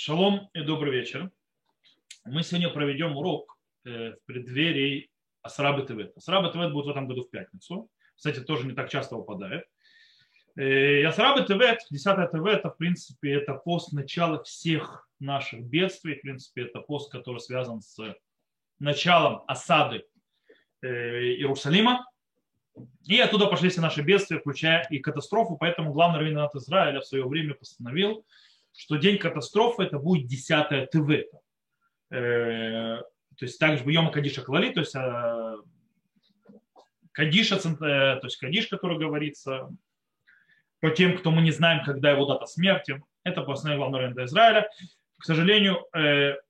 Шалом и добрый вечер. Мы сегодня проведем урок э, в преддверии Асраба ТВ. Асраба ТВ будет в этом году в пятницу. Кстати, тоже не так часто выпадает. Э, и Асраба ТВ, 10 ТВ, это в принципе это пост начала всех наших бедствий. В принципе, это пост, который связан с началом осады э, Иерусалима. И оттуда пошли все наши бедствия, включая и катастрофу. Поэтому главный раввин Израиля в свое время постановил, что день катастрофы это будет 10 ТВ. Э, то есть также Йома Кадиша Клали, то есть э, Кадиша, э, то есть Кадиш, который говорится по тем, кто мы не знаем, когда его дата смерти. Это постановление главного рынка Израиля. К сожалению,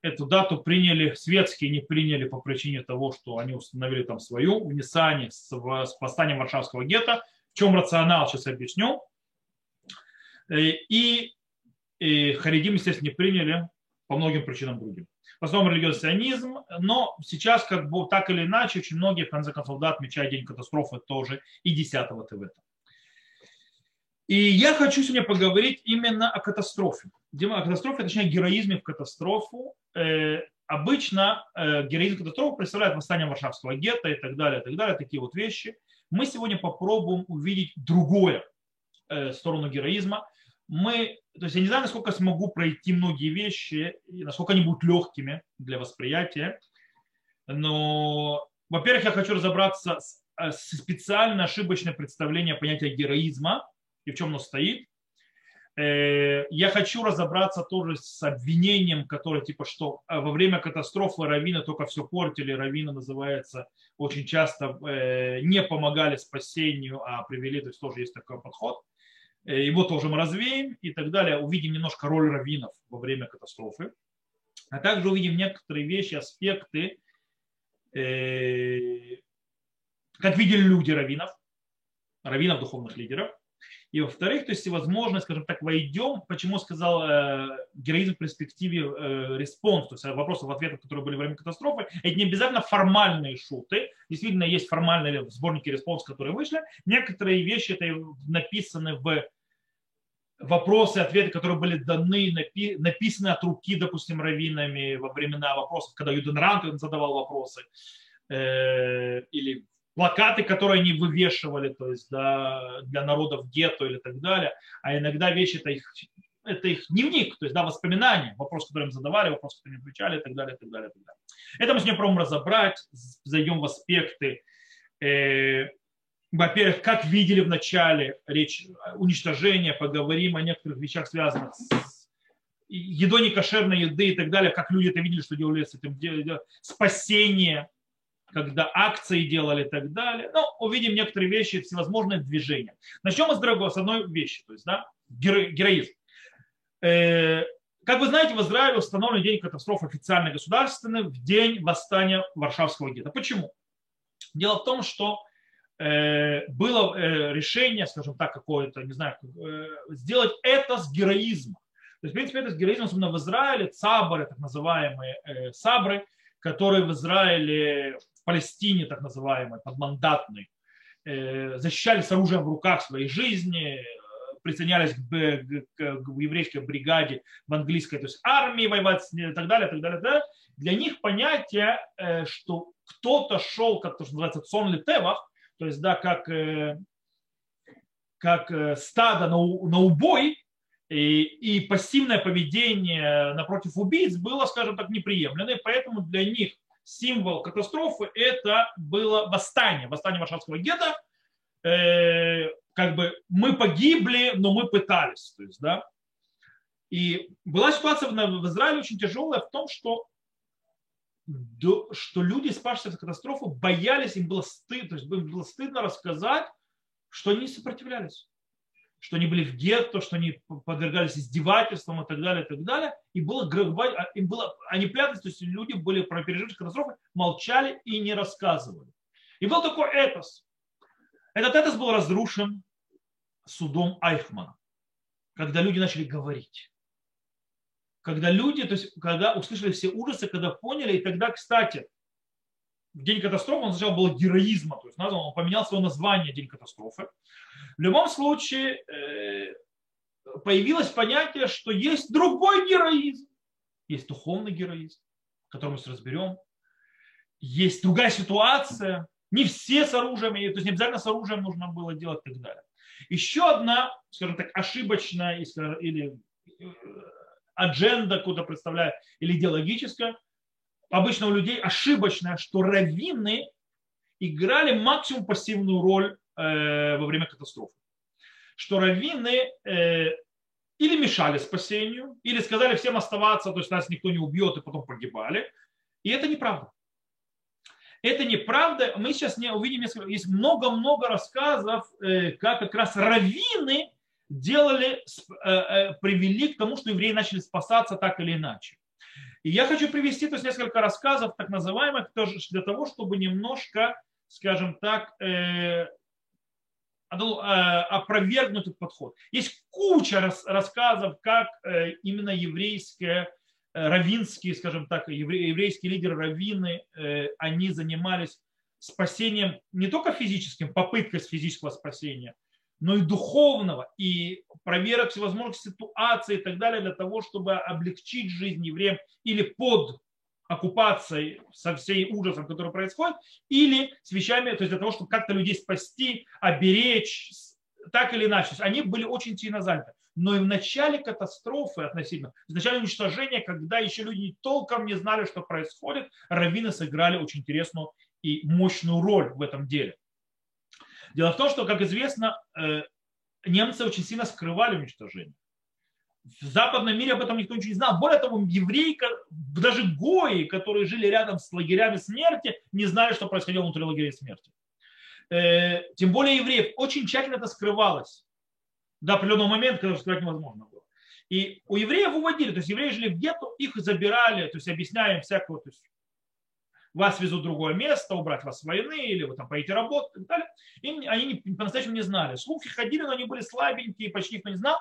эту дату приняли, светские не приняли по причине того, что они установили там свою в Ниссане с, с восстанием Варшавского гетто. В чем рационал, сейчас объясню. И и харидим, естественно, не приняли по многим причинам другим. В основном религиозный сионизм, но сейчас как бы так или иначе очень многие в конце концов да, отмечают день катастрофы тоже и 10 ТВ. И я хочу сегодня поговорить именно о катастрофе. О катастрофе, точнее героизме в катастрофу. Э, обычно э, героизм катастрофы представляет восстание Варшавского гетто и так далее, и так далее, такие вот вещи. Мы сегодня попробуем увидеть другое э, сторону героизма – мы, то есть я не знаю, насколько смогу пройти многие вещи, насколько они будут легкими для восприятия, но, во-первых, я хочу разобраться с, э, с специально ошибочное представление понятия героизма и в чем оно стоит. Э, я хочу разобраться тоже с обвинением, которое типа, что э, во время катастрофы равина только все портили, равина называется, очень часто не помогали спасению, а привели, то есть тоже есть такой подход. Э, его тоже мы развеем и так далее. Увидим немножко роль раввинов во время катастрофы. А также увидим некоторые вещи, аспекты, э, как видели люди раввинов, раввинов, духовных лидеров. И во-вторых, то есть возможно, скажем так, войдем, почему сказал э, героизм в перспективе респонс, то есть вопросов, ответов, которые были во время катастрофы, это не обязательно формальные шуты, действительно есть формальные сборники респонс, которые вышли, некоторые вещи это написаны в вопросы, ответы, которые были даны, написаны от руки, допустим, раввинами во времена вопросов, когда Юден Рант задавал вопросы, э, или плакаты, которые они вывешивали, то есть да, для народов гетто или так далее, а иногда вещи это их это их дневник, то есть да, воспоминания, вопрос, который им задавали, вопрос, который им отвечали и так далее, и так далее, и так далее. Это мы сегодня пробуем разобрать, зайдем в аспекты э, во-первых, как видели в начале речь уничтожения, поговорим о некоторых вещах, связанных с едой некошерной еды и так далее, как люди это видели, что делали с этим спасение, когда акции делали и так далее. Ну, увидим некоторые вещи, всевозможные движения. Начнем с, дорогого, с одной вещи, то есть да, геро, героизм. Э, как вы знаете, в Израиле установлен день катастрофы официально государственный в день восстания Варшавского гетто. Почему? Дело в том, что Э, было э, решение, скажем так, какое-то, не знаю, э, сделать это с героизмом. То есть, в принципе, это с героизмом, особенно в Израиле, цабры, так называемые сабры, которые в Израиле, в Палестине, так называемые, подмандатные, защищали с оружием в руках своей жизни, присоединялись к, еврейской бригаде в английской то есть армии воевать и так далее, так далее, так далее. Для них понятие, что кто-то шел, как то, что называется, цон литевах, то есть, да, как, э, как э, стадо на, на убой, и, и пассивное поведение напротив убийц было, скажем так, неприемлемо, и поэтому для них символ катастрофы это было восстание, восстание Варшавского гетто, э, как бы мы погибли, но мы пытались, то есть, да, и была ситуация в Израиле очень тяжелая в том, что что люди, спасшиеся от катастрофы, боялись, им было стыдно, то есть им было стыдно рассказать, что они сопротивлялись, что они были в гетто, что они подвергались издевательствам и так далее, и так далее. И было, а, им было, они прятались, то есть люди были про пережившие катастрофы, молчали и не рассказывали. И был такой этос. Этот этос был разрушен судом Айхмана, когда люди начали говорить когда люди, то есть когда услышали все ужасы, когда поняли, и тогда, кстати, в день катастрофы он сначала был героизма, то есть назвал, он поменял свое название День катастрофы. В любом случае э, появилось понятие, что есть другой героизм. есть духовный героизм, который мы сейчас разберем. Есть другая ситуация, не все с оружием, то есть не обязательно с оружием нужно было делать и так далее. Еще одна, скажем так, ошибочная или э, адженда, куда представляет, или идеологическая, обычно у людей ошибочная, что раввины играли максимум пассивную роль э, во время катастрофы. Что раввины э, или мешали спасению, или сказали всем оставаться, то есть нас никто не убьет и потом погибали. И это неправда. Это неправда. Мы сейчас не увидим, есть много-много рассказов, э, как как раз раввины делали, э, э, привели к тому, что евреи начали спасаться так или иначе. И я хочу привести то есть, несколько рассказов, так называемых, для того, чтобы немножко, скажем так, опровергнуть этот подход. Есть куча рассказов, как именно еврейское Э, равинские, скажем так, еврейские лидеры, раввины, э, они занимались спасением не только физическим, попыткой физического спасения, но и духовного, и проверок всевозможных ситуаций и так далее для того, чтобы облегчить жизнь евреям или под оккупацией со всей ужасом, который происходит, или с вещами, то есть для того, чтобы как-то людей спасти, оберечь, так или иначе. Они были очень сильно заняты но и в начале катастрофы относительно, в начале уничтожения, когда еще люди толком не знали, что происходит, раввины сыграли очень интересную и мощную роль в этом деле. Дело в том, что, как известно, э, немцы очень сильно скрывали уничтожение. В западном мире об этом никто ничего не знал. Более того, евреи, даже гои, которые жили рядом с лагерями смерти, не знали, что происходило внутри лагерей смерти. Э, тем более евреев. Очень тщательно это скрывалось до определенного момента, когда сказать невозможно было. И у евреев уводили, то есть евреи жили в гетто, их забирали, то есть объясняя им всякого, то есть вас везут в другое место, убрать вас с войны, или вы там поедете работать и так далее. Им, они по-настоящему не знали. Слухи ходили, но они были слабенькие, почти никто не знал.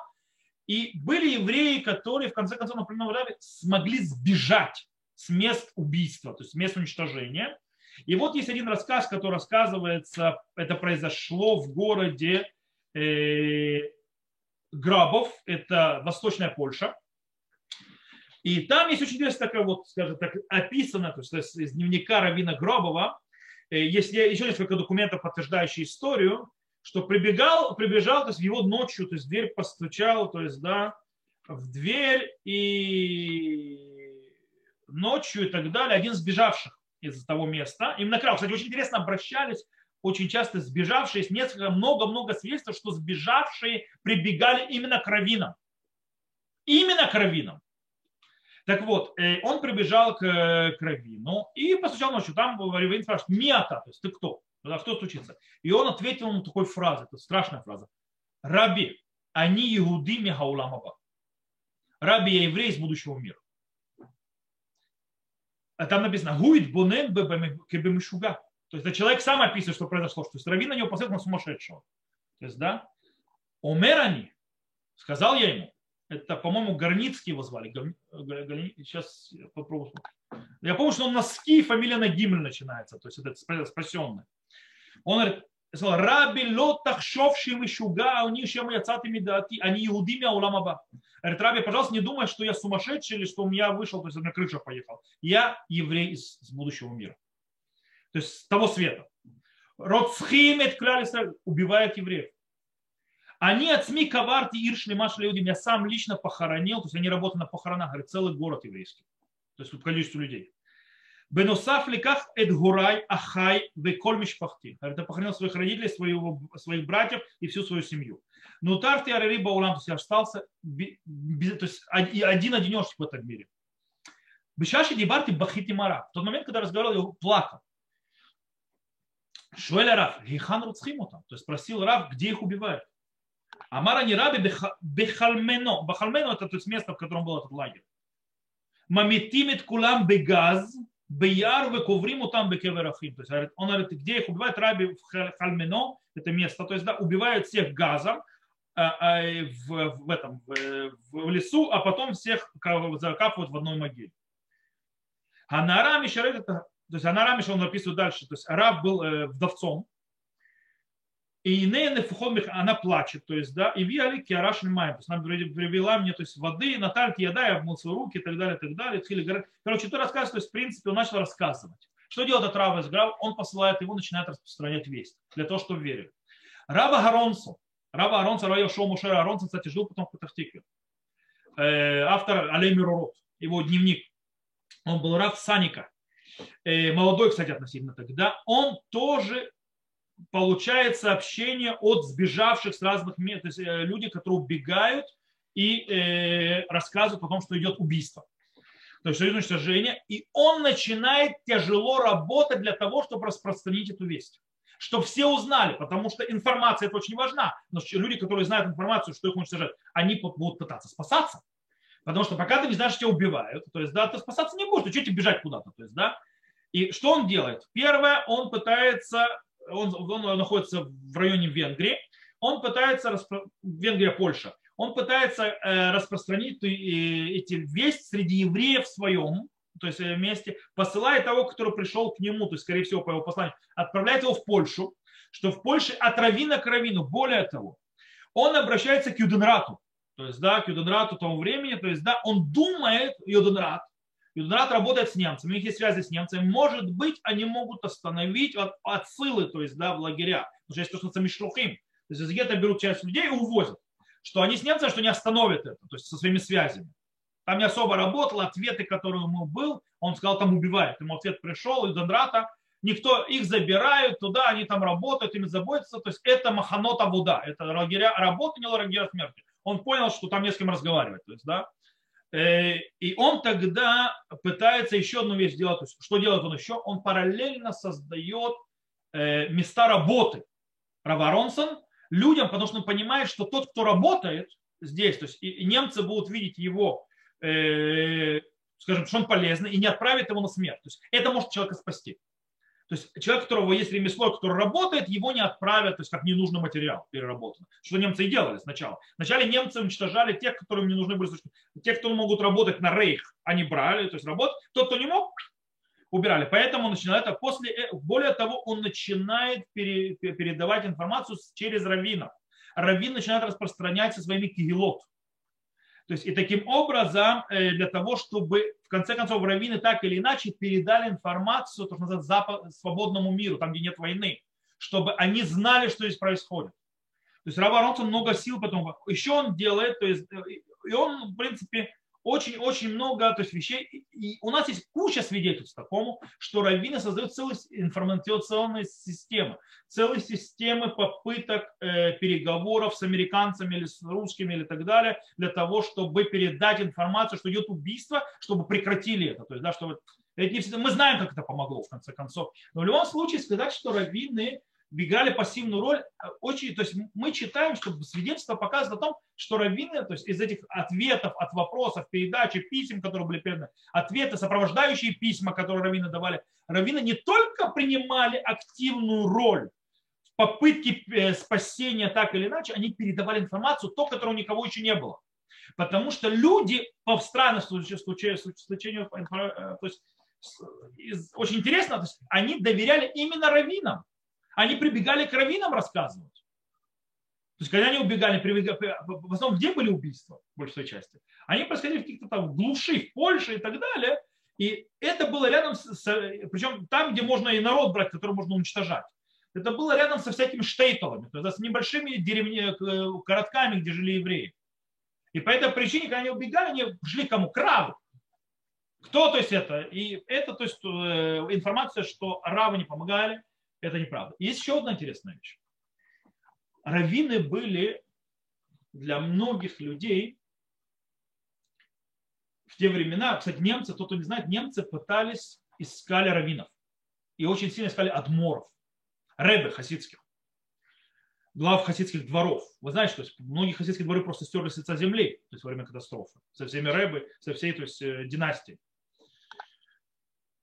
И были евреи, которые в конце концов на определенном этапе смогли сбежать с мест убийства, то есть с мест уничтожения. И вот есть один рассказ, который рассказывается, это произошло в городе э, Грабов, это Восточная Польша. И там есть очень интересная такая вот, скажем так, описано, то есть из дневника Равина Гробова, э, есть еще несколько документов, подтверждающих историю, что прибегал, прибежал, то есть его ночью, то есть дверь постучал, то есть, да, в дверь и ночью и так далее, один сбежавших из того места, им накрал. Кстати, очень интересно обращались очень часто сбежавшие, есть несколько, много-много свидетельств, что сбежавшие прибегали именно к раввинам. Именно к раввинам. Так вот, э, он прибежал к, к раввину и постучал ночью. Там раввин спрашивает, миата, то есть ты кто? А кто стучится? И он ответил ему такой фразой, это страшная фраза. Раби, они иуды михауламаба. Раби, я еврей из будущего мира. А там написано, гуид бонен кебемишуга. То есть это человек сам описывает, что произошло, что Равин на него посмотрел на сумасшедшего. То есть, да, Омерани, сказал я ему, это, по-моему, Горницкий его звали. Сейчас попробую. Я помню, что он на ски, фамилия на Гимель начинается, то есть это спасенный. Он говорит, Раби лотах шовшим и шуга, у них чем яцаты медати, они иудими ауламаба. Говорит, Раби, пожалуйста, не думай, что я сумасшедший или что у меня вышел, то есть у меня крыша поехала. Я еврей из, из будущего мира то есть с того света. Роцхимет клялись, убивают евреев. Они от СМИ каварти иршли машли люди. Я сам лично похоронил, то есть они работают на похоронах, говорит, целый город еврейский. То есть тут количество людей. Бенусаф ликах эдгурай ахай веколь мишпахти. Говорит, я похоронил своих родителей, своего, своих братьев и всю свою семью. Но тарти арари баулам, то есть я остался то есть один одинешник в этом мире. Бешаши дебарти бахити мара. В тот момент, когда разговаривал, я плакал. Шуэля Раф, Гихан Руцхимота. То есть спросил Раф, где их убивают. Амара не раби Бехальмено. Бехальмено это то есть место, в котором был этот лагерь. Мамитимит кулам бегаз, беяр вековриму там бекеверахим. То есть он говорит, где их убивают? Раби в Хальмено, это место. То есть да, убивают всех газом а, а, в, в, этом, в, лесу, а потом всех закапывают в одной могиле. А на Араме то есть Анарамиш, он описывает дальше, то есть араб был э, вдовцом, И Нейна она плачет, то есть, да, и Виали Киарашин Майм, то есть она привела мне, то есть, воды, Натальки, я, да, я обмыл свои руки и так далее, и так далее. Короче, ты рассказываешь, то есть, в принципе, он начал рассказывать. Что делает этот Рава из Грав? Он посылает его, начинает распространять весть, для того, чтобы верили. Раба Гаронсу, Раба Аронса, Райо Шоу Мушера Аронса, кстати, жил потом в Патахтике. Э, автор Алей Мирурот, его дневник. Он был Рав Саника, э, молодой, кстати, относительно тогда. Он тоже получает сообщения от сбежавших с разных мест, то есть э, люди, которые убегают и э, рассказывают о том, что идет убийство. То есть идет уничтожение. И он начинает тяжело работать для того, чтобы распространить эту весть. Чтобы все узнали, потому что информация это очень важна. Но люди, которые знают информацию, что их уничтожают, они будут пытаться спасаться. Потому что пока ты не знаешь, что тебя убивают, то есть, да, ты спасаться не будешь, ты что тебе бежать куда-то, то есть, да. И что он делает? Первое, он пытается он, он находится в районе Венгрии, он пытается. Венгрия, Польша, он пытается э, распространить эти весть среди евреев в своем, то есть э, месте, посылает того, который пришел к нему, то есть, скорее всего, по его посланию, отправляет его в Польшу, что в Польше от равина к равину, более того, он обращается к Юденрату, то есть, да, к Юденрату того времени, то есть, да, он думает, Юденрат, Юденрат работает с немцами, у них есть связи с немцами. Может быть, они могут остановить от, отсылы, то есть, да, в лагеря. Потому что есть то, что это мишлухим. То есть, где-то берут часть людей и увозят. Что они с немцами, что не остановят это, то есть, со своими связями. Там не особо работал, ответы, которые ему был, он сказал, там убивают. Ему ответ пришел из никто их забирают туда, они там работают, ими заботятся. То есть это маханота вода, это лагеря работы, не лагеря смерти. Он понял, что там не с кем разговаривать. То есть, да, и он тогда пытается еще одну вещь есть, что делает он еще? Он параллельно создает э, места работы Раваронсон людям, потому что он понимает, что тот, кто работает здесь, то есть и немцы будут видеть его, э, скажем, что он полезный, и не отправят его на смерть. То есть это может человека спасти. То есть человек, у которого есть ремесло, который работает, его не отправят, то есть как ненужный материал переработан. Что немцы и делали сначала. Вначале немцы уничтожали тех, которым не нужны были. Тех, кто могут работать на рейх, они брали, то есть работать. Тот, кто не мог, убирали. Поэтому он начинает, а после, э, более того, он начинает передавать информацию через раввинов. Раввин начинает распространять со своими кигелот. То есть и таким образом, э, для того, чтобы в конце концов раввины так или иначе передали информацию, то, что называется, запад, свободному миру, там, где нет войны, чтобы они знали, что здесь происходит. То есть Рав Аронсон много сил потом. Еще он делает, то есть, э, и он, в принципе, очень-очень много то есть, вещей. И у нас есть куча свидетельств такому, что раввины создают целые информационные системы, целые системы попыток э, переговоров с американцами или с русскими или так далее, для того, чтобы передать информацию, что идет убийство, чтобы прекратили это. То есть, да, чтобы мы знаем, как это помогло в конце концов. Но в любом случае сказать, что раввины играли пассивную роль. Э, очень, то есть мы читаем, что свидетельство показывает о том, что раввины, то есть из этих ответов от вопросов, передачи, писем, которые были переданы, ответы, сопровождающие письма, которые раввины давали, раввины не только принимали активную роль в попытке э, спасения так или иначе, они передавали информацию, то, которого никого еще не было. Потому что люди по странным случаям, э, то есть очень интересно, то есть они доверяли именно раввинам они прибегали к раввинам рассказывать. То есть, когда они убегали, в основном где были убийства, в большей части? Они происходили в каких-то там глуши, в Польше и так далее. И это было рядом, с, причем там, где можно и народ брать, который можно уничтожать. Это было рядом со всякими штейтелами, то есть с небольшими деревня, э, городками, где жили евреи. И по этой причине, когда они убегали, они шли кому? К Кто, то есть это? И это, то есть э, информация, что равы не помогали, это неправда. Есть еще одна интересная вещь. Равины были для многих людей в те времена, кстати, немцы, кто-то не знает, немцы пытались, искали раввинов. И очень сильно искали адморов, рэбе хасидских, глав хасидских дворов. Вы знаете, что многие хасидские дворы просто стерли с лица земли, то есть во время катастрофы, со всеми рэбы, со всей то есть, э, династией.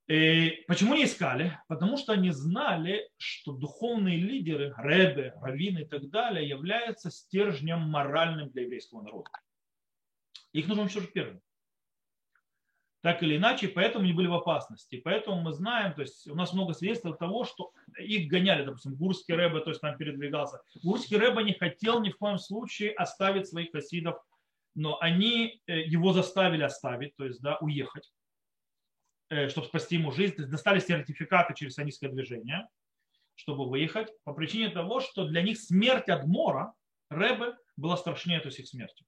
И почему не искали? Потому что они знали, что духовные лидеры, рэбе, раввины и так далее, являются стержнем моральным для еврейского народа. Их нужно уничтожить первым. так или иначе, поэтому они были в опасности. Поэтому мы знаем, то есть у нас много свидетельств того, что их гоняли, допустим, Гурский Рэбе, то есть там передвигался. Гурский Рэбе не хотел ни в коем случае оставить своих хасидов, но они э, его заставили оставить, то есть да, уехать, чтобы спасти ему жизнь. То есть достали сертификаты через сионистское движение, чтобы выехать, по причине того, что для них смерть от мора Рэбе была страшнее то есть их смерти.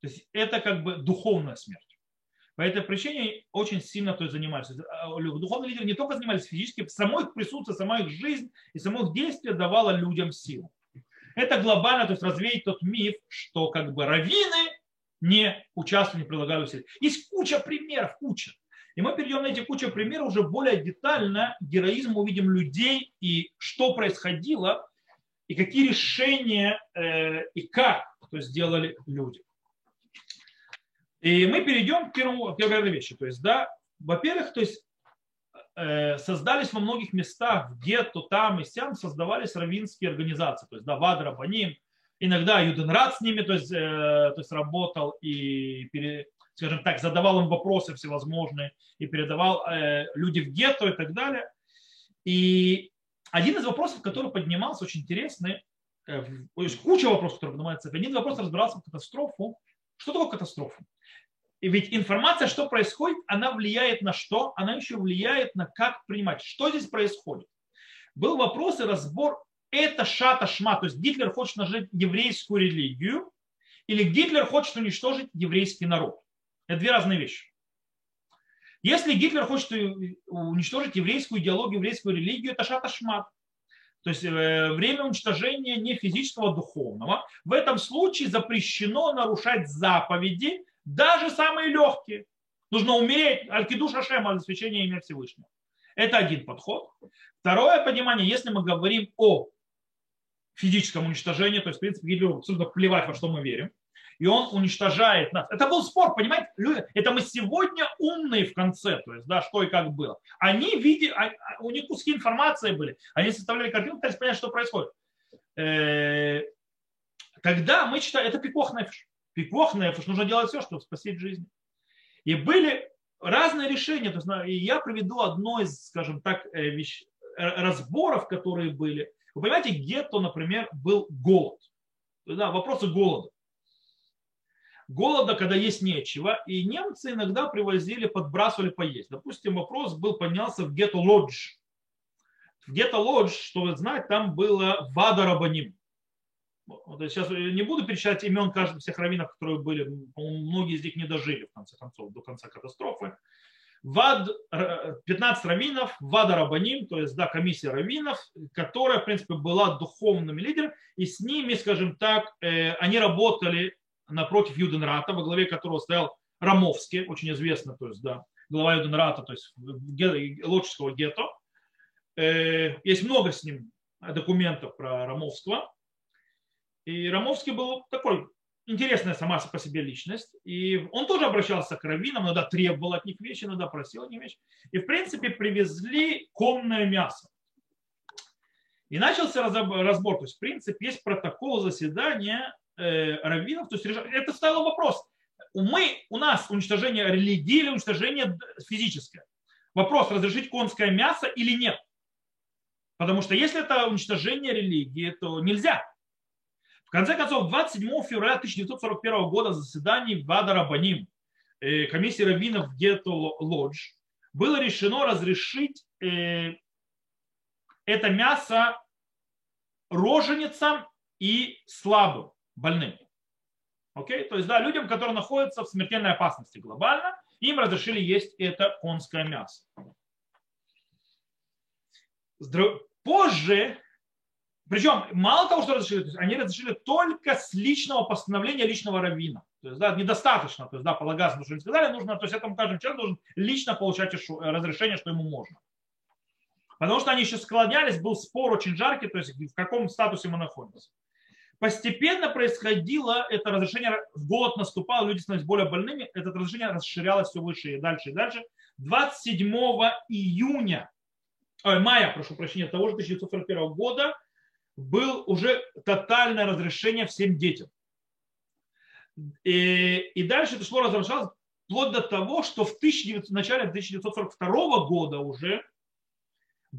То есть это как бы духовная смерть. По этой причине очень сильно то есть, занимались. А, духовные лидеры не только занимались физически, само их присутствие, сама их жизнь и само их действие давало людям силу. Это глобально, то есть развеять тот миф, что как бы раввины не участвовали, не прилагали усилий. Есть куча примеров, куча. И мы перейдем на эти кучу примеров уже более детально. Героизм увидим людей и что происходило, и какие решения э, и как то сделали люди. И мы перейдем к первому, к первой вещи. То есть, да, во-первых, то есть э, создались во многих местах, где-то там и сям создавались равинские организации, то есть, да, Вад Рабаним, иногда Юденрат с ними, то есть, э, то есть работал и, пере, скажем так, задавал им вопросы всевозможные и передавал э, люди в гетто и так далее. И один из вопросов, который поднимался, очень интересный, э, есть куча вопросов, которые поднимаются, один вопрос разбирался в катастрофу. Что такое катастрофа? И ведь информация, что происходит, она влияет на что? Она еще влияет на как принимать. Что здесь происходит? Был вопрос и разбор, это шата шма, то есть Гитлер хочет нажить еврейскую религию, или Гитлер хочет уничтожить еврейский народ. Это две разные вещи. Если Гитлер хочет уничтожить еврейскую идеологию, еврейскую религию, это шата шма. То есть э, время уничтожения не физического, а духовного. В этом случае запрещено нарушать заповеди, даже самые легкие. Нужно умереть, алькиду шашем, обеспечение имя Всевышнего. Это один подход. Второе понимание, если мы говорим о физическом уничтожении, то есть, в принципе, Гитлеру абсолютно плевать, во что мы верим, и он уничтожает нас. Это был спор, понимаете? Это мы сегодня умные в конце, то есть, да, что и как было. Они видели, а, а, у них куски информации были, они составляли картинку, пытались понять, что происходит. Э, тогда мы считаем, это пикох нефиш. Пикох нефиш, нужно делать все, чтобы спасти жизнь. И были разные решения. То есть, я приведу одно из, скажем так, э, вещ... разборов, которые были. Вы понимаете, гетто, например, был голод. Да, вопросы голода. Голода, когда есть нечего, и немцы иногда привозили, подбрасывали поесть. Допустим, вопрос был, поднялся в гетто лодж. В гетто лодж, чтобы знать, там было вада рабаним. Вот сейчас не буду перечислять имен каждого всех раввинов, которые были, многие из них не дожили в конце концов, до конца катастрофы. ВАД, 15 раввинов, ВАДа Рабаним, то есть да, комиссия раввинов, которая, в принципе, была духовным лидером, и с ними, скажем так, э, они работали напротив Юденрата, во главе которого стоял Рамовский, очень известно, то есть, да, глава Юденрата, то есть Лоджского гетто. Э, есть много с ним документов про Рамовского. И Рамовский был такой интересная сама по себе личность. И он тоже обращался к раввинам, иногда требовал от них вещи, иногда просил от них вещи. И, в принципе, привезли конное мясо. И начался разбор. То есть, в принципе, есть протокол заседания э, раввинов. То есть, это стало вопрос. Мы, у нас уничтожение религии или уничтожение физическое. Вопрос, разрешить конское мясо или нет. Потому что если это уничтожение религии, то нельзя. В конце концов, 27 февраля 1941 года в заседании Вада Рабаним, э, комиссии раввинов Гетто Лодж, было решено разрешить э, это мясо роженицам и слабым, больным. Окей? То есть, да, людям, которые находятся в смертельной опасности глобально, им разрешили есть это конское мясо. Позже причем мало того, что разрешили, они разрешили только с личного постановления личного раввина. То есть, да, недостаточно, то есть, да, полагаться, что они сказали, нужно, то есть, этому каждому человеку должен лично получать разрешение, что ему можно. Потому что они еще склонялись, был спор очень жаркий, то есть в каком статусе мы находимся. Постепенно происходило это разрешение, в голод наступал, люди становились более больными, это разрешение расширялось все выше и дальше и дальше. 27 июня, ой, мая, прошу прощения, того же 1941 года был уже тотальное разрешение всем детям. И, и дальше это шло, разрешалось вплоть до того, что в, 1900, в начале 1942 года уже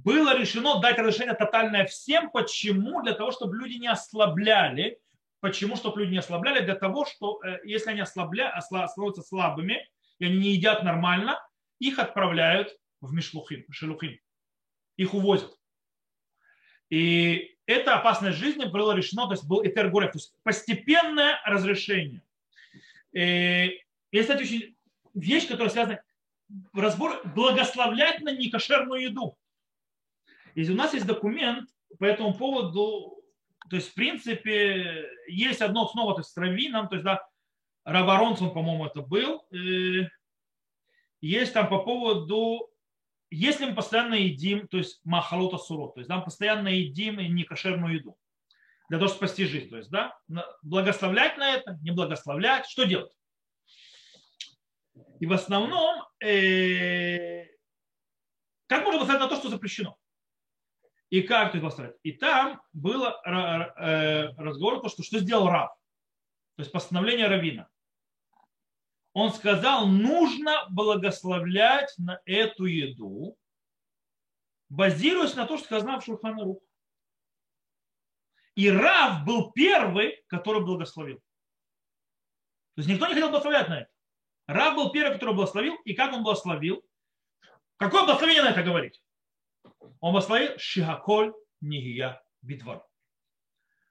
было решено дать разрешение тотальное всем. Почему? Для того, чтобы люди не ослабляли. Почему? Чтобы люди не ослабляли? Для того, что э, если они ослабля, становятся слабыми, и они не едят нормально, их отправляют в Мишлухим, Шелухим. Их увозят. И эта опасность жизни было решено, то есть был этергорев, то есть постепенное разрешение. И, и кстати, очень вещь, которая связана разбор благословлять на некошерную еду. Если у нас есть документ по этому поводу, то есть, в принципе, есть одно снова, то есть с раввином, то есть, да, Раваронсон, по-моему, это был. Есть там по поводу, если мы постоянно едим, то есть махалота сурот, то есть да, мы постоянно едим некошерную еду для того, чтобы спасти жизнь. То есть, да, благословлять на это, не благословлять, что делать? И в основном, э, как можно благословить на то, что запрещено? И как то благословлять? И там был э, разговор, то, что, что сделал раб. То есть постановление равина. Он сказал, нужно благословлять на эту еду, базируясь на том, что сказано в Шурханарух. И Рав был первый, который благословил. То есть никто не хотел благословлять на это. Рав был первый, который благословил. И как он благословил? Какое благословение на это говорить? Он благословил Шихаколь Нигия Битвар.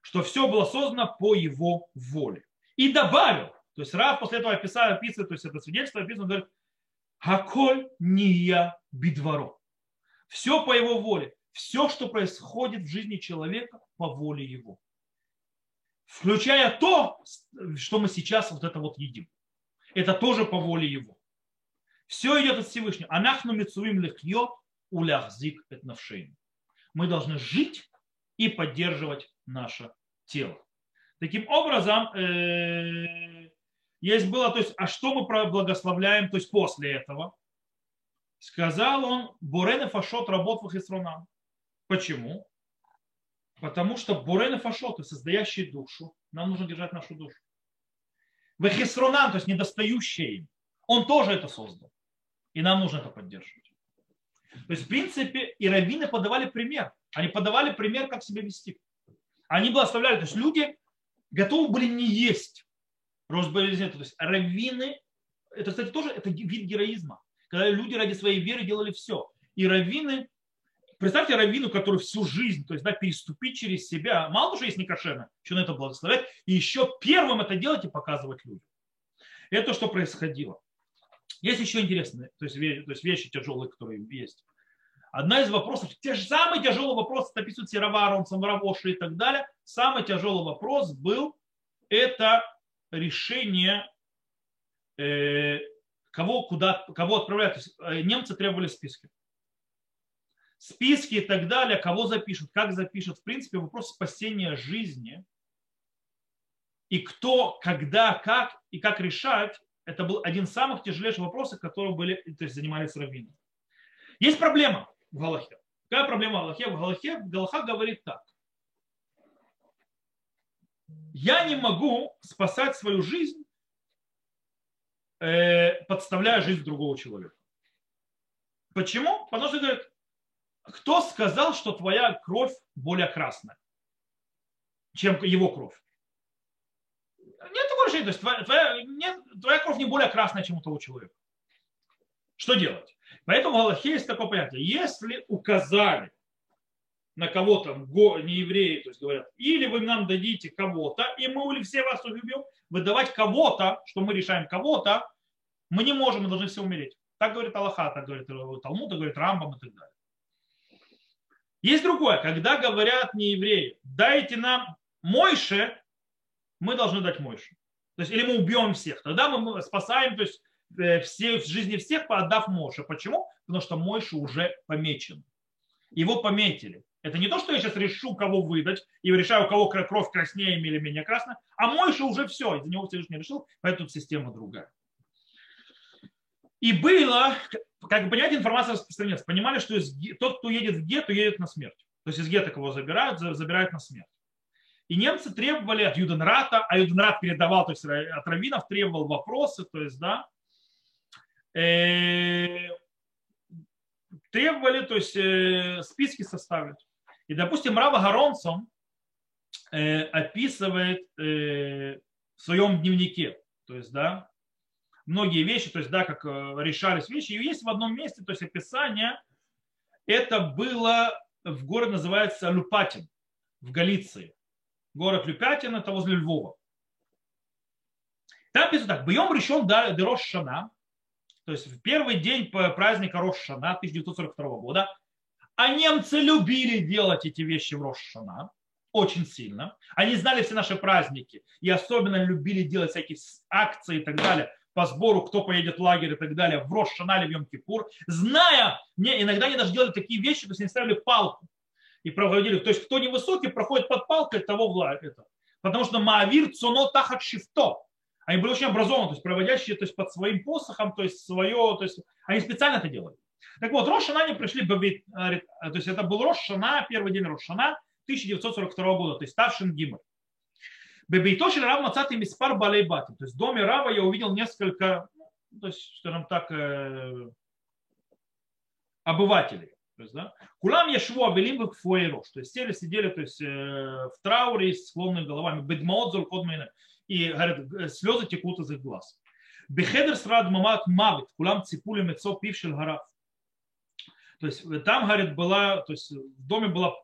Что все было создано по его воле. И добавил, то есть Рав после этого описал, описывает, то есть это свидетельство описано, он говорит, Хаколь Ния Бидваро. Все по его воле все, что происходит в жизни человека по воле его. Включая то, что мы сейчас вот это вот едим. Это тоже по воле его. Все идет от Всевышнего. Анахну мецуим лехьет уляхзик этнавшейн. Мы должны жить и поддерживать наше тело. Таким образом, э, есть было, то есть, а что мы благословляем, то есть после этого? Сказал он, Бурен Фашот работ в Хисронам. Почему? Потому что бурен фашоты, создающие душу, нам нужно держать нашу душу. Вехисронан, то есть недостающие им, он тоже это создал. И нам нужно это поддерживать. То есть, в принципе, и раввины подавали пример. Они подавали пример, как себя вести. Они благословляли. То есть люди готовы были не есть. То есть раввины, это, кстати, тоже это вид героизма. Когда люди ради своей веры делали все. И раввины представьте раввину, который всю жизнь, то есть да, переступить через себя, мало того, что есть некошерно, еще на это благословлять, и еще первым это делать и показывать людям. Это что происходило. Есть еще интересные, то есть, то есть вещи тяжелые, которые есть. Одна из вопросов, те же самые тяжелые вопросы, описывают Сираварон, Самаравоши и так далее. Самый тяжелый вопрос был, это решение, э, кого, куда, кого отправлять. То есть, э, немцы требовали списки списки и так далее, кого запишут, как запишут. В принципе, вопрос спасения жизни и кто, когда, как и как решать, это был один из самых тяжелейших вопросов, которые были, то есть занимались раввины. Есть проблема в Галахе. Какая проблема в Галахе? В Галахе Галаха говорит так. Я не могу спасать свою жизнь, э, подставляя жизнь другого человека. Почему? Потому что говорит, кто сказал, что твоя кровь более красная, чем его кровь? Нет такого решения. То есть твоя, твоя, нет, твоя кровь не более красная, чем у того человека. Что делать? Поэтому в Аллахе есть такое понятие. Если указали на кого-то, не евреи, то есть говорят, или вы нам дадите кого-то, и мы или все вас убьем, выдавать кого-то, что мы решаем кого-то, мы не можем, мы должны все умереть. Так говорит Аллаха, так говорит Талмуд, так говорит Рамбам и так далее. Есть другое, когда говорят не евреи, дайте нам Мойше, мы должны дать Мойше. То есть, или мы убьем всех. Тогда мы спасаем то есть, э, все, жизни всех, отдав Моше. Почему? Потому что Мойше уже помечен. Его пометили. Это не то, что я сейчас решу, кого выдать, и решаю, у кого кровь краснее или менее красная, а Мойше уже все, из-за него Всевышний решил, поэтому система другая. И было, как бы понять, информация распространяется. Понимали, что из, тот, кто едет в гетто, едет на смерть. То есть из гетто кого забирают, забирают на смерть. И немцы требовали от Юденрата, а Юденрат передавал, то есть от раввинов требовал вопросы, то есть, да, э, требовали, то есть э, списки составить. И, допустим, Рава Гаронсон э, описывает э, в своем дневнике, то есть, да, многие вещи, то есть, да, как э, решались вещи. И есть в одном месте, то есть, описание, это было в город называется Люпатин в Галиции. Город Люпятин, это возле Львова. Там написано так, Бьем решен Дерош Шана, то есть в первый день праздника Рош Шана 1942 года, а немцы любили делать эти вещи в Рош Шана, очень сильно. Они знали все наши праздники и особенно любили делать всякие акции и так далее по сбору, кто поедет в лагерь и так далее, в Рош Шана или в Йом-Кипур, зная, не, иногда они даже делали такие вещи, то есть они ставили палку и проводили, то есть кто невысокий, проходит под палкой того это. Потому что Маавир цуно тахат шифто. Они были очень образованы, то есть проводящие то есть, под своим посохом, то есть свое, то есть они специально это делали. Так вот, Рошана они пришли, э, то есть это был Рошана, первый день Рошана 1942 года, то есть Тавшин Гимр. Бебейтошин Рав Мацати Миспар Балейбати. То есть в доме Рава я увидел несколько, ну, то есть, скажем так, э, обывателей. То есть, да, Кулам Яшву Абелим в Фуэрош. То есть сели, сидели то есть, э, в трауре с склонными головами. Бедмаот Зулкодмейна. И говорят, слезы текут из их глаз. Бехедер срад мамат мавит. Кулам ципули мецо пившил гарав. То есть там, говорит, была, то есть в доме была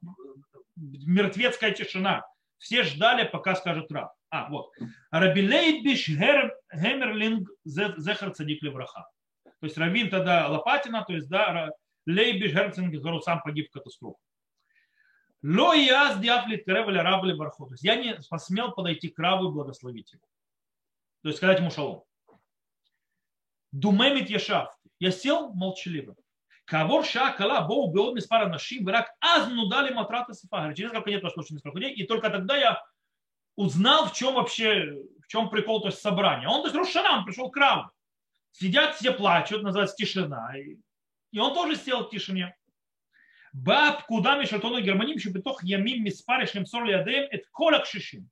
мертвецкая тишина. Все ждали, пока скажет раб. А, вот. Рабилейбиш Гемерлинг Зехар Цадик Левраха. То есть Равин тогда Лопатина, то есть да, Лейбиш Герцинг сам погиб в катастрофе. Ло яз диафлит кревали рабли барху. То есть я не посмел подойти к рабу и благословить его. То есть сказать ему шалом. Думемит яшав. Я сел молчаливо. Кавор шакала боу беод миспара нашим враг аз дали матрата сифа. Через несколько нет прошло несколько дней, и только тогда я узнал, в чем вообще, в чем прикол, то есть собрание. Он, то есть Рошана, он пришел к Раву. Сидят, все плачут, называется тишина. И, и он тоже сел в тишине. Баб куда мишатону германим битох ямим миспаришем сор ядеем это колак шишим.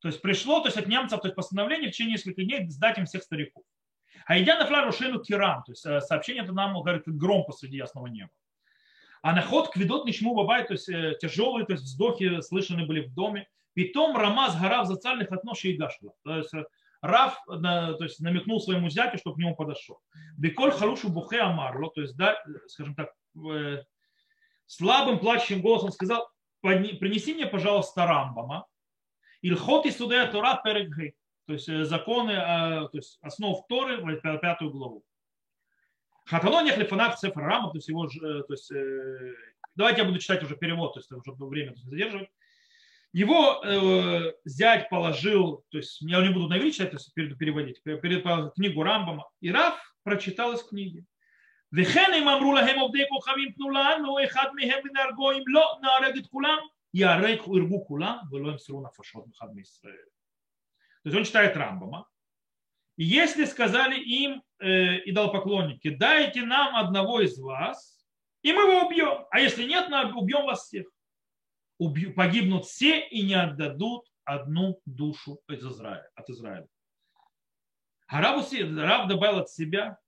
То есть пришло то есть от немцев то есть постановление в течение нескольких дней сдать им всех стариков. А идя на флару шену тиран, то есть э, сообщение это нам говорит гром посреди ясного неба. А наход квидот ничему бабай, то есть э, тяжелые, то есть вздохи слышаны были в доме. Питом Рамаз Гарав зацальных отношений и гашла. То есть э, Рав то есть, намекнул своему зятю, чтобы к нему подошел. Беколь харушу бухе амарло, то есть, да, скажем так, слабым плачущим голосом сказал, принеси мне, пожалуйста, Рамбама. Ильхот и судея Тора перегы то есть э, законы, э, то есть основ Торы, пятую главу. Хаталон Яхлифанав Цефр Рама, то есть его, э, то есть, давайте я буду читать уже перевод, то есть уже время задерживать. Его э, зять положил, то есть я не буду на иврит читать, то есть перед, переводить, перед книгу Рамбама. И Раф прочитал из книги. וכן הם אמרו להם עובדי כוכבים תנו לנו אחד מהם ונהרגו אם לא נהרג את כולם ייהרג וירבו כולם ולא ימסרו נפשות אחד מישראל. То есть он читает Рамбама. И если сказали им э, идолопоклонники, дайте нам одного из вас, и мы его убьем. А если нет, мы убьем вас всех. Убью, погибнут все и не отдадут одну душу из Израиля, от Израиля. А Раб, Раб добавил от себя,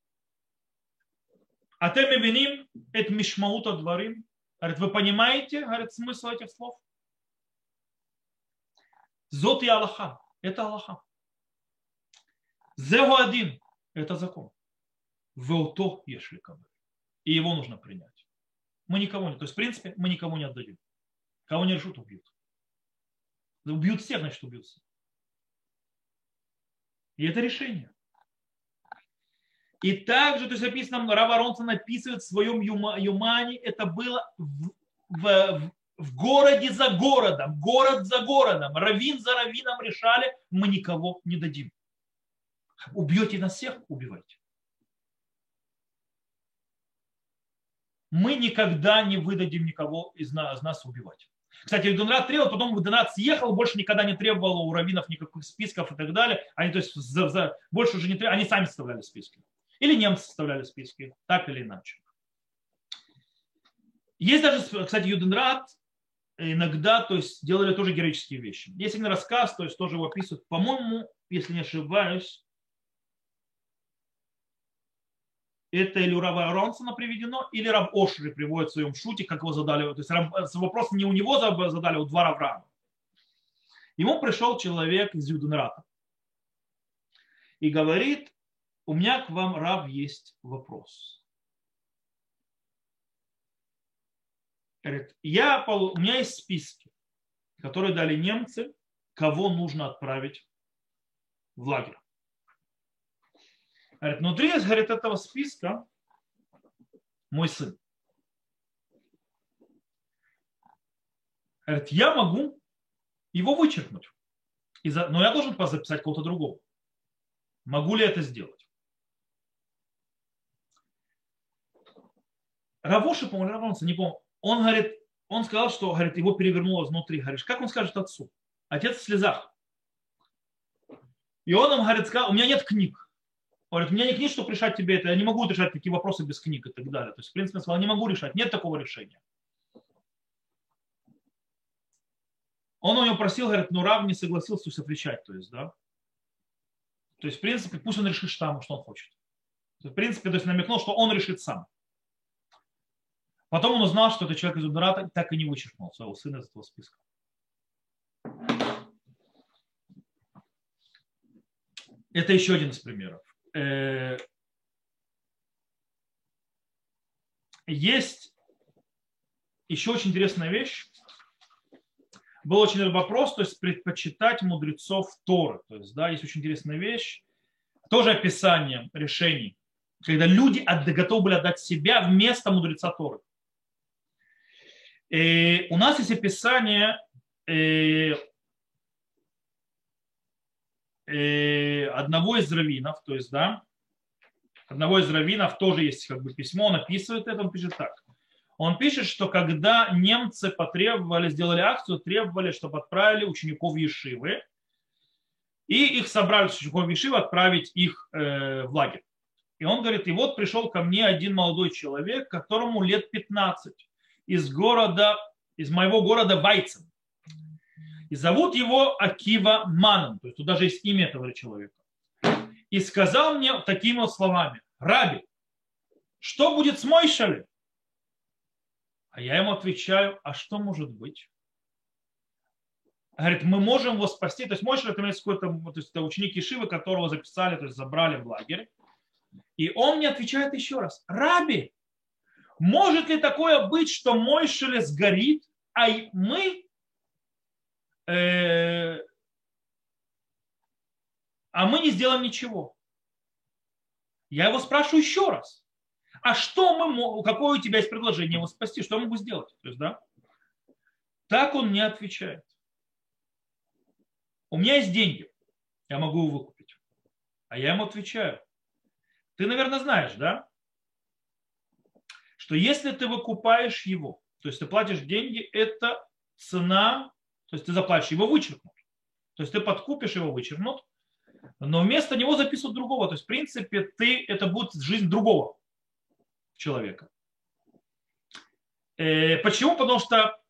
а ты виним это мишмаута дворим. Говорит, вы понимаете, говорит, смысл этих слов? Зот и Аллаха. Это Аллаха. Зеву один – это закон. Веото ешли И его нужно принять. Мы никого не, то есть в принципе мы никого не отдадим. Кого не решут, убьют. Убьют всех, значит убьют всех. И это решение. И также, то есть написано, Рав Аронсон описывает в своем Юмане, это было в, в, в городе за городом, город за городом, равин за равином решали, мы никого не дадим. Убьете нас всех, убивайте. Мы никогда не выдадим никого из нас, из нас убивать. Кстати, Донрад требовал, потом Донрад съехал, больше никогда не требовал у раввинов никаких списков и так далее. Они то есть за, за, больше уже не требовали, они сами составляли списки. Или немцы составляли списки, так или иначе. Есть даже, кстати, Юденрат иногда то есть, делали тоже героические вещи. Есть один рассказ, то есть тоже его описывают, по-моему, если не ошибаюсь, это или у Рава Ронсона приведено, или Раб Ошри приводит в своем шуте, как его задали. То есть вопрос не у него задали, а у два Раврама. Ему пришел человек из Юденрата и говорит, у меня к вам, раб, есть вопрос. Говорит, я, у меня есть списки, которые дали немцы, кого нужно отправить в лагерь. Говорит, внутри говорит, этого списка мой сын. Говорит, я могу его вычеркнуть. Но я должен записать кого-то другого. Могу ли это сделать? Равоши, по-моему, не помню, он говорит, он сказал, что говорит, его перевернуло внутри. Говоришь, как он скажет отцу? Отец в слезах. И он ему говорит, сказал, у меня нет книг. Говорит, у меня нет книг, чтобы решать тебе это. Я не могу решать такие вопросы без книг и так далее. То есть, в принципе, он сказал, не могу решать. Нет такого решения. Он у него просил, говорит, ну Рав не согласился отвечать. То есть, да. То есть, в принципе, пусть он решит там, что он хочет. В принципе, то есть намекнул, что он решит сам. Потом он узнал, что этот человек из Удурата так и не вычеркнул своего сына из этого списка. Это еще один из примеров. Э, есть еще очень интересная вещь. Был очень вопрос, то есть предпочитать мудрецов Торы. То есть, да, есть очень интересная вещь. Тоже описание решений, когда люди готовы были отдать себя вместо мудреца Торы. И у нас есть описание э, э, одного из раввинов, то есть, да, одного из раввинов тоже есть как бы письмо, он описывает это, он пишет так. Он пишет, что когда немцы потребовали, сделали акцию, требовали, чтобы отправили учеников Ешивы, и их собрали учеников Ешивы отправить их э, в лагерь. И он говорит, и вот пришел ко мне один молодой человек, которому лет 15 из города, из моего города Вайцен. И зовут его Акива Маном, то есть тут даже есть имя этого человека. И сказал мне такими вот словами, Раби, что будет с Мойшали? А я ему отвечаю, а что может быть? Говорит, мы можем его спасти. То есть Мойшель это какой-то то есть, это ученик Ишивы, которого записали, то есть забрали в лагерь. И он мне отвечает еще раз, Раби, может ли такое быть, что мой шелест горит, а мы а мы не сделаем ничего? Я его спрашиваю еще раз. А что мы, какое у тебя есть предложение его спасти? Что я могу сделать? То есть, да? Так он не отвечает. У меня есть деньги, я могу его выкупить. А я ему отвечаю. Ты, наверное, знаешь, да? что если ты выкупаешь его, то есть ты платишь деньги, это цена, то есть ты заплатишь, его вычеркнут. То есть ты подкупишь его, вычеркнут, но вместо него записывают другого. То есть, в принципе, ты, это будет жизнь другого человека. Э, почему? Потому что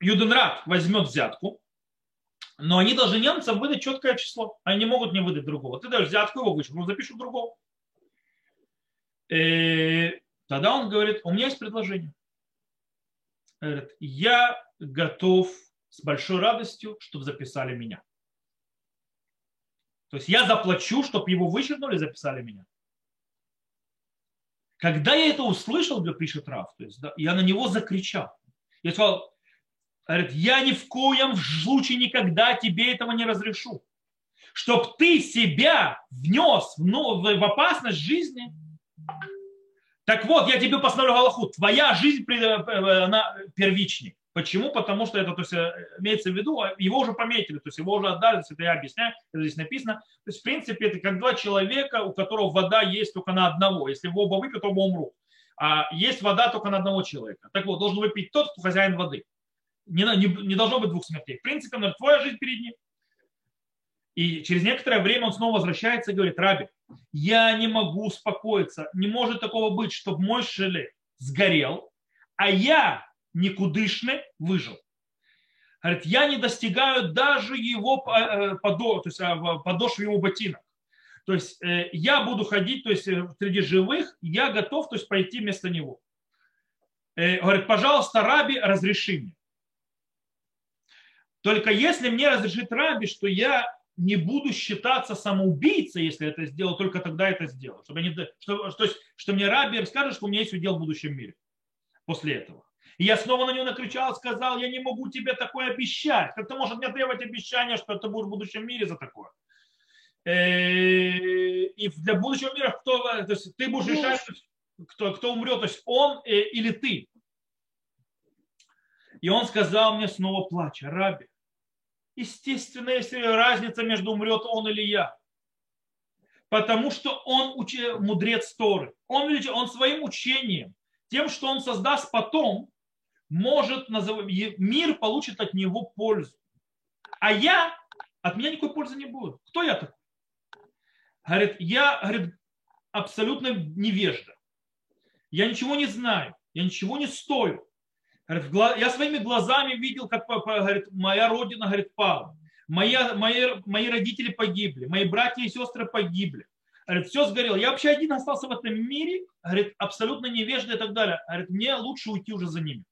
Юденрат возьмет взятку, но они должны немцам выдать четкое число. Они не могут не выдать другого. Ты даешь взятку, его вычеркнут, запишут другого. Э, Тогда он говорит, у меня есть предложение. Говорит, я готов с большой радостью, чтобы записали меня. То есть я заплачу, чтобы его вычеркнули, записали меня. Когда я это услышал, пишет Раф, то есть, да, я на него закричал. Я сказал, говорит, я ни в коем случае никогда тебе этого не разрешу. Чтоб ты себя внес в, опасность жизни, так вот, я тебе постановлю Галаху, твоя жизнь э, она первичней. Почему? Потому что это то есть, э, имеется в виду, а его уже пометили, то есть его уже отдали, то есть это я объясняю, это здесь написано. То есть, в принципе, это как два человека, у которого вода есть только на одного. Если вы оба выпьют, оба умрут. А есть вода только на одного человека. Так вот, должен выпить тот, кто хозяин воды. Не, не, не должно быть двух смертей. В принципе, твоя жизнь перед ним. И через некоторое время он снова возвращается и говорит, Раби, я не могу успокоиться. Не может такого быть, чтобы мой шеле сгорел, а я никудышный выжил. Говорит, я не достигаю даже его э, подошвы, то есть э, подошвы его ботинок. То есть э, я буду ходить, то есть э, среди живых, я готов, то есть пойти вместо него. Э, говорит, пожалуйста, Раби, разреши мне. Только если мне разрешит Раби, что я не буду считаться самоубийцей, если это сделал, только тогда это сделаю. Чтобы, не, что, то есть, что мне Раби скажет, что у меня есть удел в будущем мире после этого. И я снова на него накричал, сказал, я не могу тебе такое обещать. Как ты можешь мне требовать обещания, что ты будешь в будущем мире за такое? Э, и для будущего мира кто, то есть ты будешь решать, кто, кто умрет, то есть он э, или ты. И он сказал мне снова плача, Раби, естественно, если разница между умрет он или я. Потому что он учи, мудрец Торы. Он, он своим учением, тем, что он создаст потом, может мир получит от него пользу. А я, от меня никакой пользы не будет. Кто я такой? Говорит, я говорит, абсолютно невежда. Я ничего не знаю. Я ничего не стою. Говорит, я своими глазами видел, как говорит, моя родина говорит, пала. Моя, мои, мои родители погибли. Мои братья и сестры погибли. Говорит, все сгорело. Я вообще один остался в этом мире. Говорит, абсолютно невежда и так далее. Говорит, мне лучше уйти уже за ними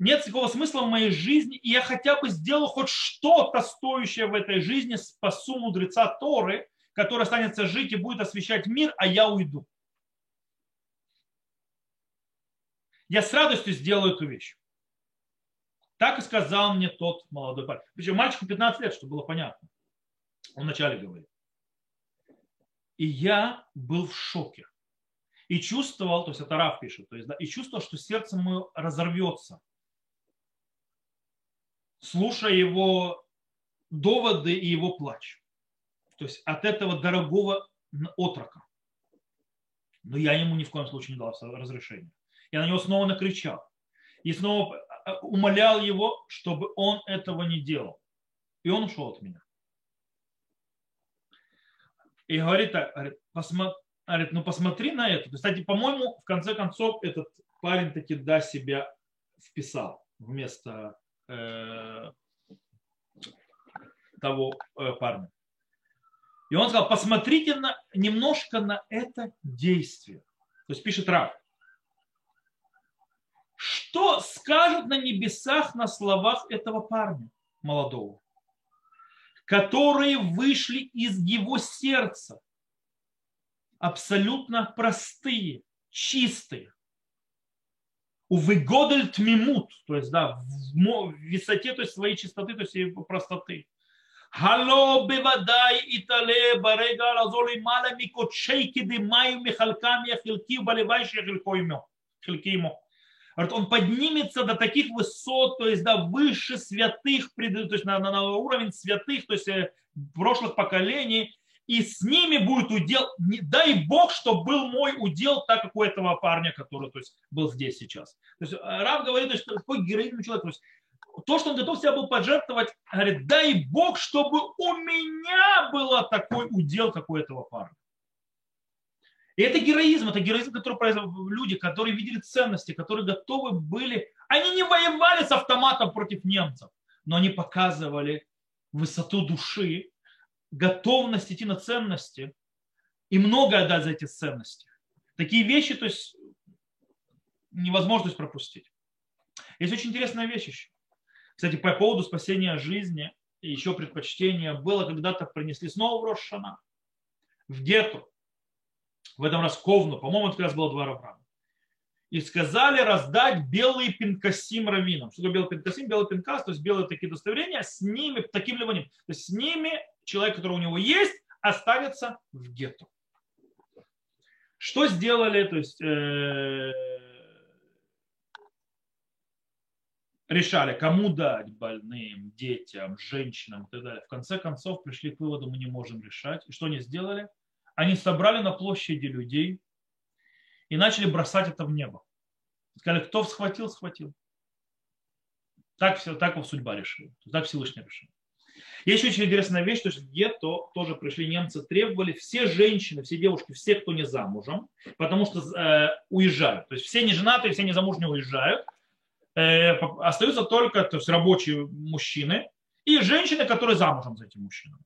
нет такого смысла в моей жизни, и я хотя бы сделаю хоть что-то стоящее в этой жизни, спасу мудреца Торы, который останется жить и будет освещать мир, а я уйду. Я с радостью сделаю эту вещь. Так и сказал мне тот молодой парень. Причем мальчику 15 лет, чтобы было понятно. Он вначале говорит. И я был в шоке. И чувствовал, то есть это Раф пишет, то есть, да, и чувствовал, что сердце мое разорвется слушая его доводы и его плач. То есть от этого дорогого отрока. Но я ему ни в коем случае не дал разрешения. Я на него снова накричал. И снова э, умолял его, чтобы он этого не делал. И он ушел от меня. И говорит, говорит, посмотри, говорит ну посмотри на это. Кстати, по-моему, в конце концов, этот парень таки да себя вписал вместо Э, того э, парня. И он сказал, посмотрите на, немножко на это действие. То есть пишет Раб. Что скажут на небесах на словах этого парня молодого, которые вышли из его сердца, абсолютно простые, чистые, Увыгодель тмимут, то есть, да, в высоте то есть, своей чистоты, то есть и простоты. Хало и итале барега лазоли мала микочей кидымаю михалками хилки болевающие хилкимо. Говорит, он поднимется до таких высот, то есть до выше святых, то есть на, на, на уровень святых, то есть э, прошлых поколений, и с ними будет удел, дай Бог, что был мой удел, так как у этого парня, который то есть, был здесь сейчас. То есть э, Рав говорит, что такой героизм человек, то есть то, что он готов себя был пожертвовать, говорит, дай Бог, чтобы у меня был такой удел, как у этого парня. И это героизм, это героизм, который произошел люди, которые видели ценности, которые готовы были, они не воевали с автоматом против немцев, но они показывали высоту души, готовность идти на ценности и много отдать за эти ценности. Такие вещи, то есть невозможность пропустить. Есть очень интересная вещь еще. Кстати, по поводу спасения жизни еще предпочтения было когда-то принесли снова в Рошана, в гетто, в этом раз Ковну, по-моему, это как раз было два Раврама. И сказали раздать белые пинкасим раввинам. Что такое белый пинкасим? Белый пинкас, то есть белые такие удостоверения, с ними, таким ливаним. То есть с ними человек, который у него есть, останется в гетто. Что сделали, то есть э, решали, кому дать больным, детям, женщинам и так далее. В конце концов пришли к выводу, мы не можем решать. И что они сделали? Они собрали на площади людей и начали бросать это в небо. Сказали, кто схватил, схватил. Так, все, так его судьба решила. Так Всевышний решил. Есть очень интересная вещь, то что где-то тоже пришли немцы, требовали все женщины, все девушки, все, кто не замужем, потому что э, уезжают. То есть все не женатые, все не замужние уезжают. Э, остаются только то есть рабочие мужчины и женщины, которые замужем за этим мужчинами.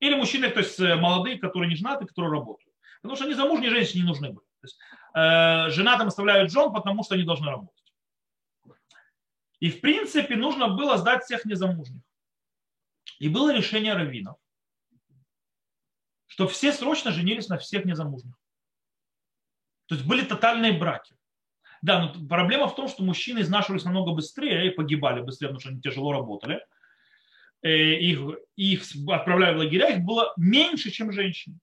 Или мужчины, то есть э, молодые, которые не женаты, которые работают. Потому что они замужние женщины не нужны были. То есть, э, женатым оставляют жен, потому что они должны работать. И в принципе нужно было сдать всех незамужних. И было решение раввинов, что все срочно женились на всех незамужних. То есть были тотальные браки. Да, но проблема в том, что мужчины изнашивались намного быстрее и погибали быстрее, потому что они тяжело работали. Э, их, их отправляли в лагеря, их было меньше, чем женщин.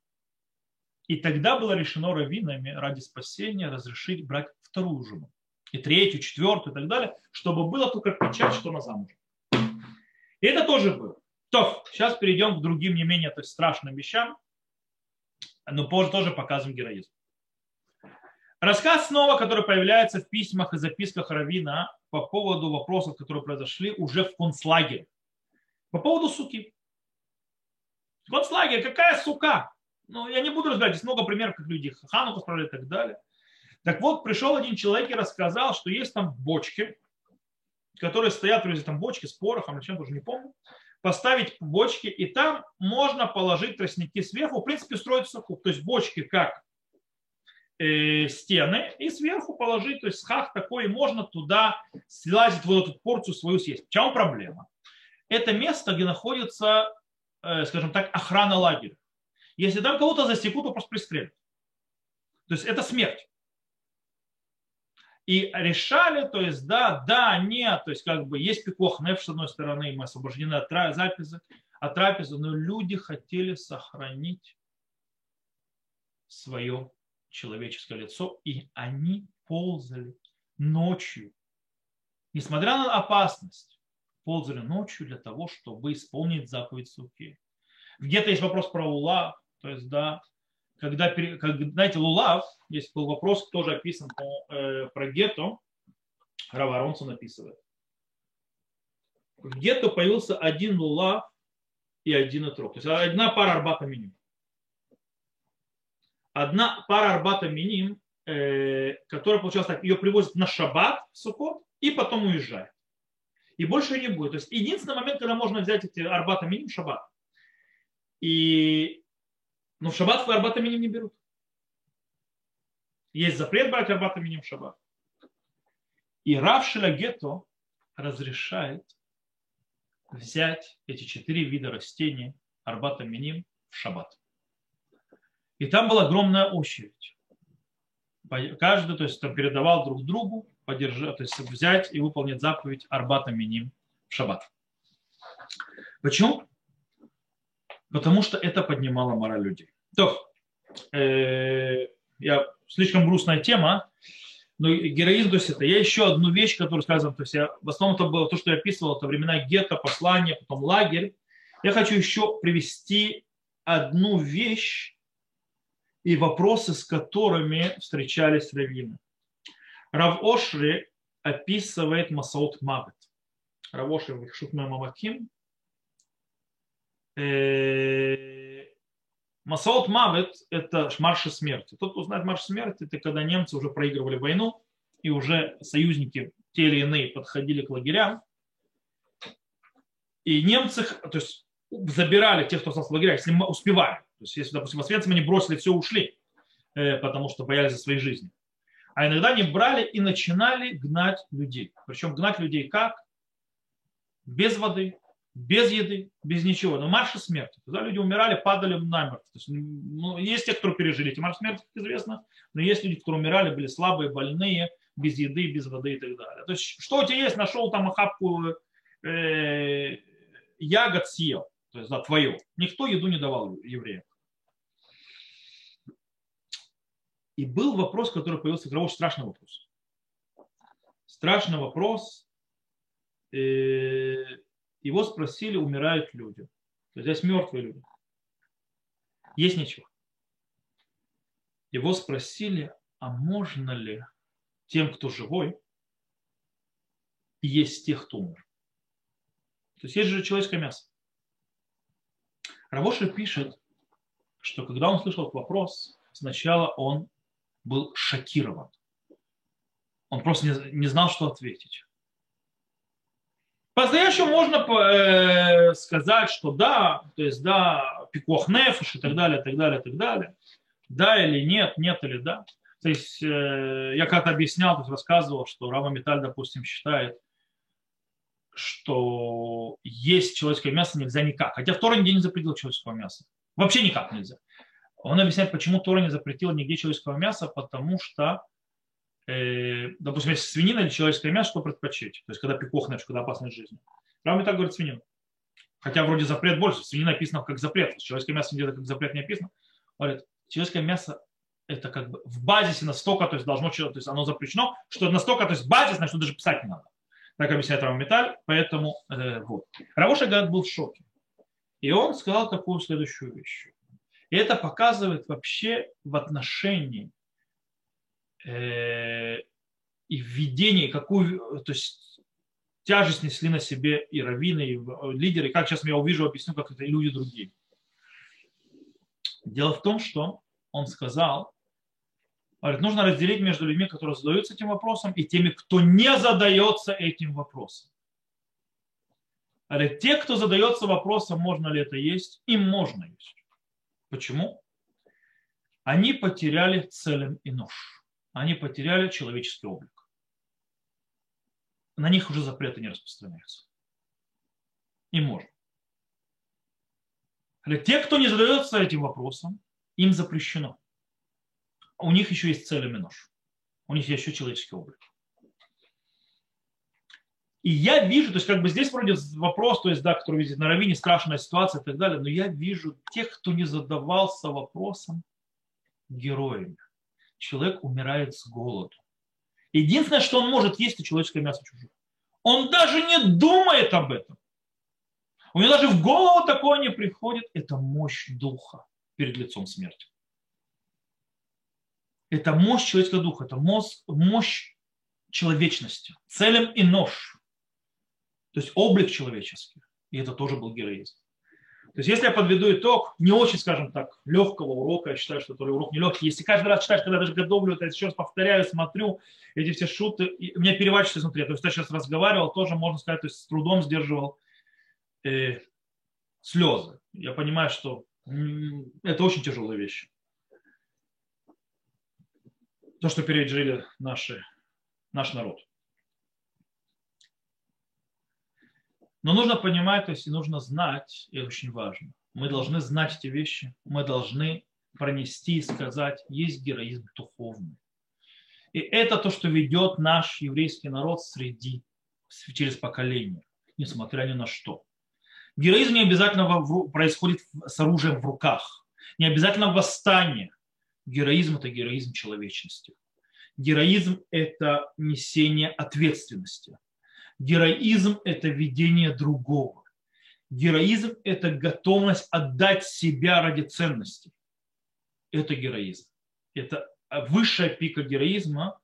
И тогда было решено раввинами ради спасения разрешить брать вторую жену. И третью, четвертую и так далее, чтобы было только печать, что на замуж. И это тоже было. То, сейчас перейдем к другим не менее то есть, страшным вещам, но позже тоже показываем героизм. Рассказ снова, который появляется в письмах и записках Равина по поводу вопросов, которые произошли уже в концлагере. По поводу суки. Концлагерь, какая сука? Ну, я не буду разбирать, здесь много примеров, как люди Хануку справляют и так далее. Так вот, пришел один человек и рассказал, что есть там бочки, которые стоят, там бочки с порохом, или чем-то уже не помню, поставить бочки, и там можно положить тростники сверху, в принципе, строить суку. То есть бочки как э, стены, и сверху положить, то есть схах такой, и можно туда слазить вот эту порцию свою съесть. В чем проблема? Это место, где находится, э, скажем так, охрана лагеря. Если там кого-то засекут, то просто пристрелят. То есть это смерть. И решали, то есть да, да, нет, то есть как бы есть пикох неф с одной стороны, мы освобождены от записи, от трапезы, но люди хотели сохранить свое человеческое лицо, и они ползали ночью, несмотря на опасность, ползали ночью для того, чтобы исполнить заповедь суки. Где-то есть вопрос про ула, то есть, да, когда, как, знаете, Лулав, есть был вопрос, тоже описан по, э, про гетто, Рава Аронсон описывает. В гетто появился один лулав и один отрок. То есть одна пара арбата миним. Одна пара арбата миним, э, которая получалась так, ее привозят на шаббат в Сукот и потом уезжает. И больше не будет. То есть единственный момент, когда можно взять эти арбата миним, шаббат. И но в шаббат арбат миним не берут. Есть запрет брать арбат миним в шаббат. И Рав Шелагето разрешает взять эти четыре вида растений арбата миним в шаббат. И там была огромная очередь. Каждый то есть, там передавал друг другу, подержать, то есть взять и выполнить заповедь арбата миним в шаббат. Почему? Потому что это поднимало мораль людей. То, э, я, слишком грустная тема, но героизм, то есть это я еще одну вещь, которую сказал, то есть я, в основном это было то, что я описывал, это времена гетто, послание, потом лагерь. Я хочу еще привести одну вещь и вопросы, с которыми встречались раввины. Рав Ошри описывает Масаут Мавет. Рав Ошри в Шутме Мамаким э, Масаот Мавет – это марши смерти. Тот, кто знает марш смерти, это когда немцы уже проигрывали войну, и уже союзники, те или иные, подходили к лагерям. И немцы, то есть забирали тех, кто остался в лагерях, если успевали. То есть, если, допустим, освенцим они бросили, все ушли, э, потому что боялись за своей жизни. А иногда они брали и начинали гнать людей. Причем гнать людей как? Без воды, без еды, без ничего. Но марша смерти. Когда люди умирали, падали намертво. То есть, ну, есть те, кто пережили эти марш смерти, как известно, но есть люди, которые умирали, были слабые, больные, без еды, без воды и так далее. То есть, что у тебя есть, нашел там охапку э, ягод съел, то есть, да, твое. Никто еду не давал евреям. И был вопрос, который появился, очень страшный вопрос. Страшный вопрос. Э, его спросили, умирают люди. То есть здесь мертвые люди. Есть ничего. Его спросили, а можно ли тем, кто живой, есть тех, кто умер. То есть есть же человеческое мясо. Равоши пишет, что когда он слышал этот вопрос, сначала он был шокирован. Он просто не, не знал, что ответить. По-настоящему можно э, сказать, что да, то есть да, пикох нефиш и так далее, так далее, так далее. Да или нет, нет или да. То есть э, я как-то объяснял, то есть рассказывал, что Рава Металь, допустим, считает, что есть человеческое мясо нельзя никак. Хотя в нигде не запретил человеческого мяса. Вообще никак нельзя. Он объясняет, почему Тора не запретила нигде человеческого мяса, потому что э, допустим, если свинина или человеческое мясо, что предпочесть? То есть, когда пикох, когда опасность жизни. Равно так говорит свинина. Хотя вроде запрет больше. Свинина написано как запрет. Человеческое мясо где-то как запрет не описано. Говорит, человеческое мясо это как бы в базисе настолько, то есть должно, то есть оно запрещено, что настолько, то есть базисно, что даже писать не надо. Так объясняет Рав Металь, поэтому э, вот. Равоша Гад был в шоке. И он сказал такую следующую вещь. И это показывает вообще в отношении и введении, какую, то есть тяжесть несли на себе и раввины, и лидеры. Как сейчас я увижу, объясню, как это и люди другие. Дело в том, что он сказал, говорит, нужно разделить между людьми, которые задаются этим вопросом, и теми, кто не задается этим вопросом. Говорит, те, кто задается вопросом, можно ли это есть, им можно есть. Почему? Они потеряли целым и нож. Они потеряли человеческий облик. На них уже запреты не распространяются. И можно. Те, кто не задается этим вопросом, им запрещено. У них еще есть цель и нож. У них есть еще человеческий облик. И я вижу, то есть как бы здесь вроде вопрос, то есть, да, который видит на равине, страшная ситуация и так далее, но я вижу тех, кто не задавался вопросом героями. Человек умирает с голоду. Единственное, что он может есть, это человеческое мясо чужое. Он даже не думает об этом. У него даже в голову такое не приходит. Это мощь духа перед лицом смерти. Это мощь человеческого духа, это мощь, мощь человечности, целым и нож. То есть облик человеческий. И это тоже был героизм. То есть, если я подведу итог, не очень, скажем так, легкого урока, я считаю, что это урок не легкий. Если каждый раз читаешь, когда я даже готовлю это, еще раз повторяю, смотрю эти все шуты, и меня переворачивается изнутри. То есть, я сейчас разговаривал, тоже, можно сказать, то есть, с трудом сдерживал э, слезы. Я понимаю, что это очень тяжелые вещи. То, что пережили наши, наш народ. Но нужно понимать, то есть и нужно знать, и очень важно. Мы должны знать эти вещи, мы должны пронести и сказать, есть героизм духовный. И это то, что ведет наш еврейский народ среди, через поколения, несмотря ни на что. Героизм не обязательно происходит с оружием в руках, не обязательно восстание. Героизм – это героизм человечности. Героизм – это несение ответственности. Героизм – это ведение другого. Героизм – это готовность отдать себя ради ценностей. Это героизм. Это высшая пика героизма.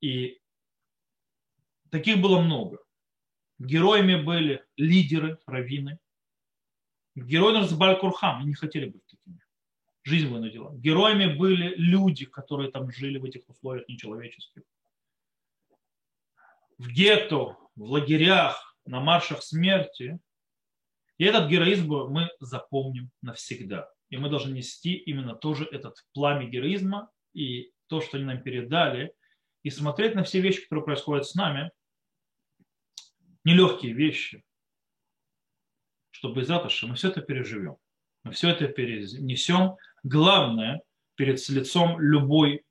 И таких было много. Героями были лидеры, раввины. Героями Разбаль Курхам, не хотели быть такими. Жизнь вынудила. Героями были люди, которые там жили в этих условиях нечеловеческих. В гетто, в лагерях, на маршах смерти. И этот героизм мы запомним навсегда. И мы должны нести именно тоже этот пламя героизма и то, что они нам передали, и смотреть на все вещи, которые происходят с нами – нелегкие вещи, чтобы из Аташа мы все это переживем. Мы все это перенесем. Главное, перед лицом любой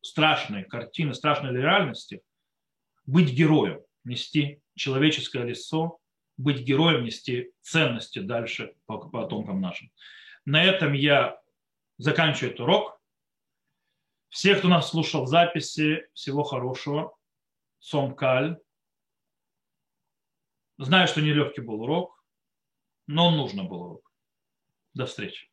страшной картины, страшной реальности, быть героем, нести человеческое лицо, быть героем, нести ценности дальше по потомкам нашим. На этом я заканчиваю этот урок. Всех, кто нас слушал в записи, всего хорошего. Сом Каль. Знаю, что нелегкий был урок, но он нужно был урок. До встречи.